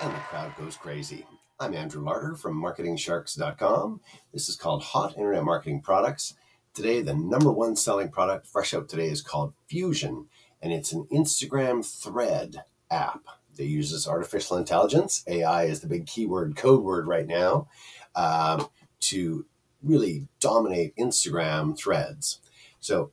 and the crowd goes crazy. I'm Andrew Larder from MarketingSharks.com. This is called Hot Internet Marketing Products. Today, the number one selling product fresh out today is called Fusion, and it's an Instagram thread app that uses artificial intelligence. AI is the big keyword, code word right now, um, to really dominate Instagram threads. So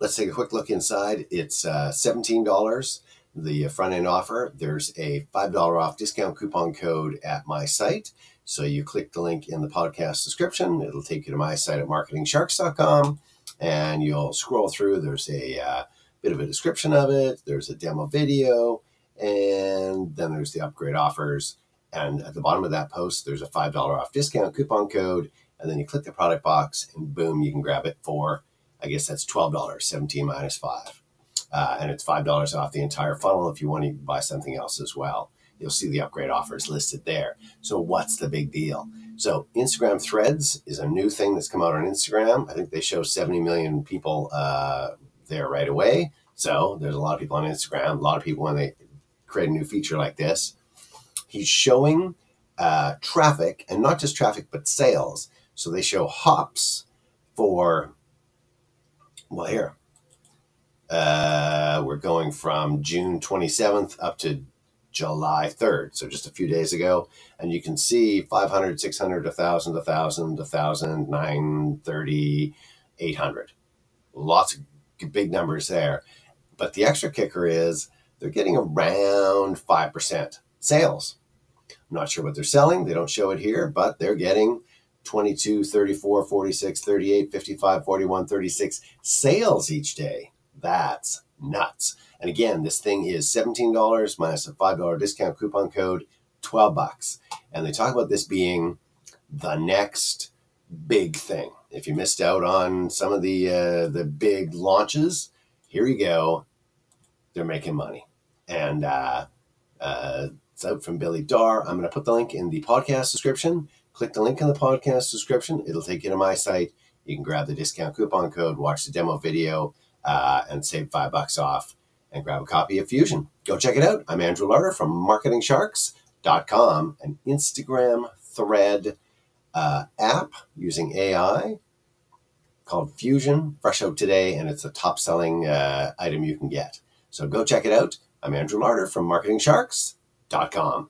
let's take a quick look inside. It's uh, $17 the front end offer, there's a $5 off discount coupon code at my site. So you click the link in the podcast description, it'll take you to my site at marketingsharks.com and you'll scroll through. There's a uh, bit of a description of it, there's a demo video, and then there's the upgrade offers. And at the bottom of that post, there's a $5 off discount coupon code. And then you click the product box, and boom, you can grab it for, I guess that's $12, 17 minus 5 uh, and it's five dollars off the entire funnel if you want to buy something else as well. You'll see the upgrade offers listed there. So what's the big deal? So Instagram Threads is a new thing that's come out on Instagram. I think they show 70 million people uh, there right away. So there's a lot of people on Instagram. A lot of people when they create a new feature like this, he's showing uh, traffic and not just traffic but sales. So they show hops for well here uh, going from June 27th up to July 3rd, so just a few days ago. And you can see 500, 600, 1,000, 1,000, 1,000, 930, 800. Lots of big numbers there. But the extra kicker is they're getting around 5% sales. I'm not sure what they're selling. They don't show it here, but they're getting 22, 34, 46, 38, 55, 41, 36 sales each day. That's nuts. And again, this thing is $17 minus a $5 discount coupon code, 12 bucks. And they talk about this being the next big thing. If you missed out on some of the uh, the big launches, here you go. They're making money. And uh, uh, it's out from Billy Darr. I'm going to put the link in the podcast description. Click the link in the podcast description. It'll take you to my site. You can grab the discount coupon code, watch the demo video, uh, and save five bucks off and grab a copy of Fusion. Go check it out. I'm Andrew Larder from MarketingSharks.com, an Instagram thread uh, app using AI called Fusion, fresh out today, and it's a top selling uh, item you can get. So go check it out. I'm Andrew Larder from MarketingSharks.com.